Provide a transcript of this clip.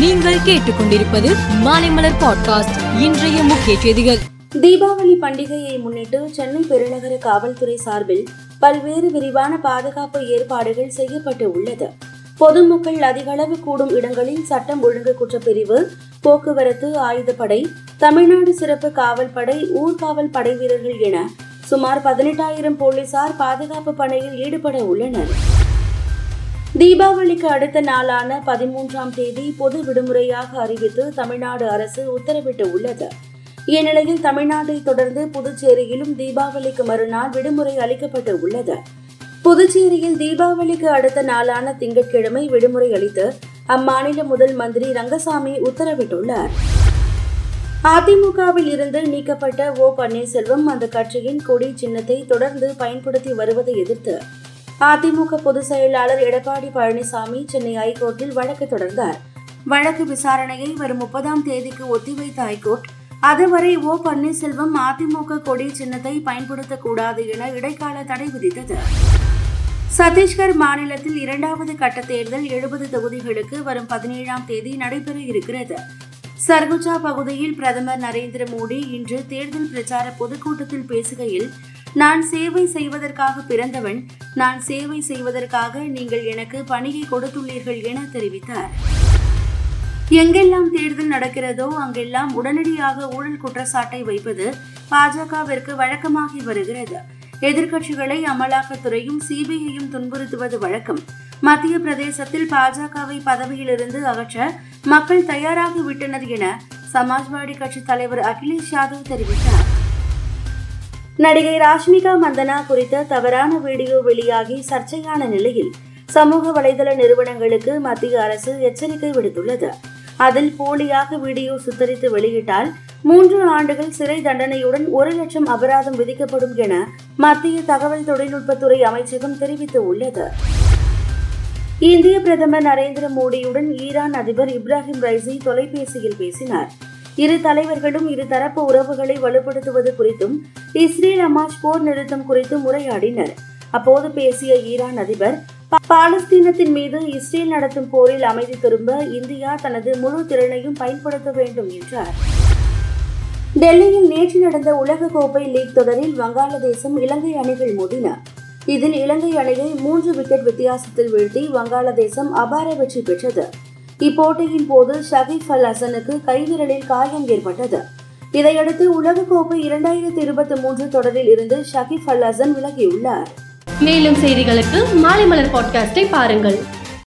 நீங்கள் கேட்டுக்கொண்டிருப்பது மாலைமலர் பாட்காஸ்ட் இன்றைய முக்கிய செய்திகள். தீபாவளி பண்டிகையை முன்னிட்டு சென்னை பெருநகர காவல்துறை சார்பில் பல்வேறு விரிவான பாதுகாப்பு ஏற்பாடுகள் செய்யப்பட்டு உள்ளது. பொதுமக்கள் அதிகளவு கூடும் இடங்களில் சட்டம் ஒழுங்கு குற்றப்பிரிவு போக்குவரத்து ஆயுதப்படை தமிழ்நாடு சிறப்பு காவல் படை ஊர்காவல் படை வீரர்கள் என சுமார் பதினெட்டாயிரம் போலீசார் பாதுகாப்பு பணியில் ஈடுபட உள்ளனர். தீபாவளிக்கு அடுத்த நாளான பதிமூன்றாம் தேதி பொது விடுமுறையாக அறிவித்து தமிழ்நாடு அரசு உத்தரவிட்டு உள்ளது. இந்நிலையில் தமிழ்நாட்டை தொடர்ந்து புதுச்சேரியிலும் தீபாவளிக்கு மறுநாள் விடுமுறை அளிக்கப்பட்டு உள்ளது. புதுச்சேரியில் தீபாவளிக்கு அடுத்த நாளான திங்கட்கிழமை விடுமுறை அளித்து அம்மாநில முதல் மந்திரி ரங்கசாமி உத்தரவிட்டுள்ளார். அதிமுகவில் இருந்து நீக்கப்பட்ட ஓ பன்னீர்செல்வம் அந்த கட்சியின் கொடி சின்னத்தை தொடர்ந்து பயன்படுத்தி வருவதை எதிர்த்து அதிமுக பொதுச் செயலாளர் எடப்பாடி பழனிசாமி சென்னை ஐகோர்ட்டில் வழக்கு தொடர்ந்தார். வழக்கு விசாரணையை வரும் முப்பதாம் தேதிக்கு ஒத்திவைத்த ஐகோர்ட் அதுவரை ஓ பன்னீர்செல்வம் அதிமுக கொடி சின்னத்தை பயன்படுத்தக்கூடாது என இடைக்கால தடை விதித்தது. சத்தீஸ்கர் மாநிலத்தில் இரண்டாவது கட்ட தேர்தல் எழுபது தொகுதிகளுக்கு வரும் பதினேழாம் தேதி நடைபெற இருக்கிறது. சர்குஜா பகுதியில் பிரதமர் நரேந்திர மோடி இன்று தேர்தல் பிரச்சார பொதுக்கூட்டத்தில் பேசுகையில் நான் சேவை செய்வதற்காக பிறந்தவன் நான் சேவை செய்வதற்காக நீங்கள் எனக்கு பணியை கொடுத்துள்ளீர்கள் என தெரிவித்தார். எங்கெல்லாம் தேர்தல் நடக்கிறதோ அங்கெல்லாம் உடனடியாக ஊழல் குற்றச்சாட்டை வைப்பது பாஜகவிற்கு வழக்கமாகி வருகிறது. எதிர்க்கட்சிகளை அமலாக்கத்துறையும் சிபிஐயும் துன்புறுத்துவது வழக்கம். மத்திய பிரதேசத்தில் பாஜகவை பதவியிலிருந்து அகற்ற மக்கள் தயாராகிவிட்டனர் என சமாஜ்வாடி கட்சி தலைவர் அகிலேஷ் யாதவ் தெரிவித்தார். நடிகை ராஷ்மிகா மந்தனா குறித்த தவறான வீடியோ வெளியாகி சர்ச்சையான நிலையில் சமூக வலைதள நிறுவனங்களுக்கு மத்திய அரசு எச்சரிக்கை விடுத்துள்ளது. அதில் போலியாக வீடியோ சுத்தரித்து வெளியிட்டால் மூன்று ஆண்டுகள் சிறை தண்டனையுடன் ஒரு லட்சம் அபராதம் விதிக்கப்படும் என மத்திய தகவல் தொழில்நுட்பத்துறை அமைச்சகம் தெரிவித்துள்ளது. இந்திய பிரதமர் நரேந்திர மோடியுடன் ஈரான் அதிபர் இப்ராஹிம் ரைசி தொலைபேசியில் பேசினார். இரு தலைவர்களும் இருதரப்பு உறவுகளை வலுப்படுத்துவது குறித்தும் இஸ்ரேல் அமாஷ் போர் நிறுத்தம் குறித்து உரையாடினர் அப்போது பேசிய ஈரான் அதிபர் பாலஸ்தீனத்தின் மீது இஸ்ரேல் நடத்தும் போரில் அமைதி திரும்ப இந்தியா தனது முழு திறனையும் பயன்படுத்த வேண்டும் என்றார். டெல்லியில் நேற்று நடந்த உலகக்கோப்பை லீக் தொடரில் வங்காளதேசம் இலங்கை அணிகள் மோதின. இதில் இலங்கை அணியை மூன்று விக்கெட் வித்தியாசத்தில் வீழ்த்தி வங்காளதேசம் அபார வெற்றி பெற்றது. இப்போட்டியின் போது ஷகீப் அல் ஹசனுக்கு கைவிரலில் காயம் ஏற்பட்டது. இதையடுத்து உலகக்கோப்பை இரண்டாயிரத்தி இருபத்தி மூன்று தொடரில் இருந்து ஷகீப் அல் ஹசன் விலகியுள்ளார். மேலும் செய்திகளுக்கு மாலை மலர் பாட்காஸ்டை பாருங்கள்.